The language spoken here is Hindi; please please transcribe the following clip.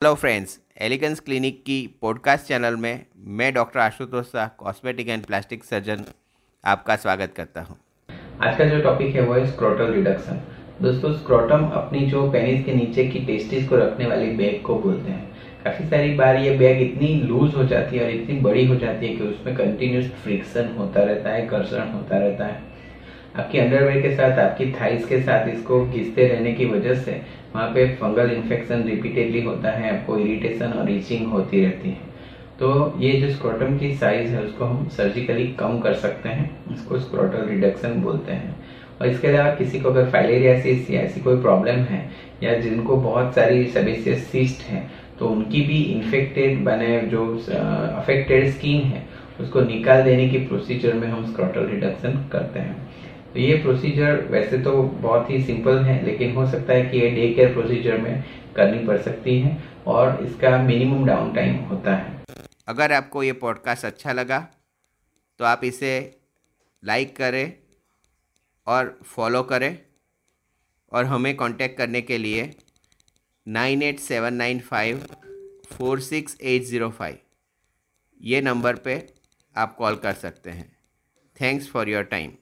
हेलो फ्रेंड्स एलिगेंस क्लिनिक की पॉडकास्ट चैनल में मैं doctor Ashutosh Shah cosmetic and plastic surgeon आपका स्वागत करता हूँ। आज का जो टॉपिक है वो है स्क्रोटल रिडक्शन दोस्तों स्क्रोटम अपनी जो पेनिस के नीचे की टेस्टिस को रखने वाली बैग को बोलते हैं। काफ़ी सारी बार ये बैग इतनी लूज हो जाती है और इतनी बड़ी हो जाती है कि उसमें कंटिन्यूस फ्रिक्शन होता रहता है, घर्षण होता रहता है। आपकी अंडरवेयर के साथ, आपकी थाइस के साथ इसको घिसते रहने की वजह से वहाँ पे फंगल इन्फेक्शन रिपीटेडली होता है, आपको इरिटेशन और रीचिंग होती रहती है। तो ये जो स्क्रोटम की साइज़ है, उसको हम सर्जिकली कम कर सकते हैं, इसको स्क्रोटल रिडक्शन बोलते हैं। और इसके अलावा किसी को अगर फाइलेरियासिस या ऐसी कोई प्रॉब्लम है, या जिनको बहुत सारी सेबेसियस सिस्ट है तो उनकी भी इन्फेक्टेड बने जो अफेक्टेड स्किन है, उसको निकाल देने की प्रोसीजर में हम स्क्रोटल रिडक्शन करते हैं। तो ये प्रोसीजर वैसे तो बहुत ही सिंपल है, लेकिन हो सकता है कि ये डे केयर प्रोसीजर में करनी पड़ सकती है और इसका मिनिमम डाउन टाइम होता है। अगर आपको ये पॉडकास्ट अच्छा लगा तो आप इसे लाइक करें और फॉलो करें और हमें कांटेक्ट करने के लिए nine eight seven nine five four six eight zero five ये नंबर पे आप कॉल कर सकते हैं। Thanks for your time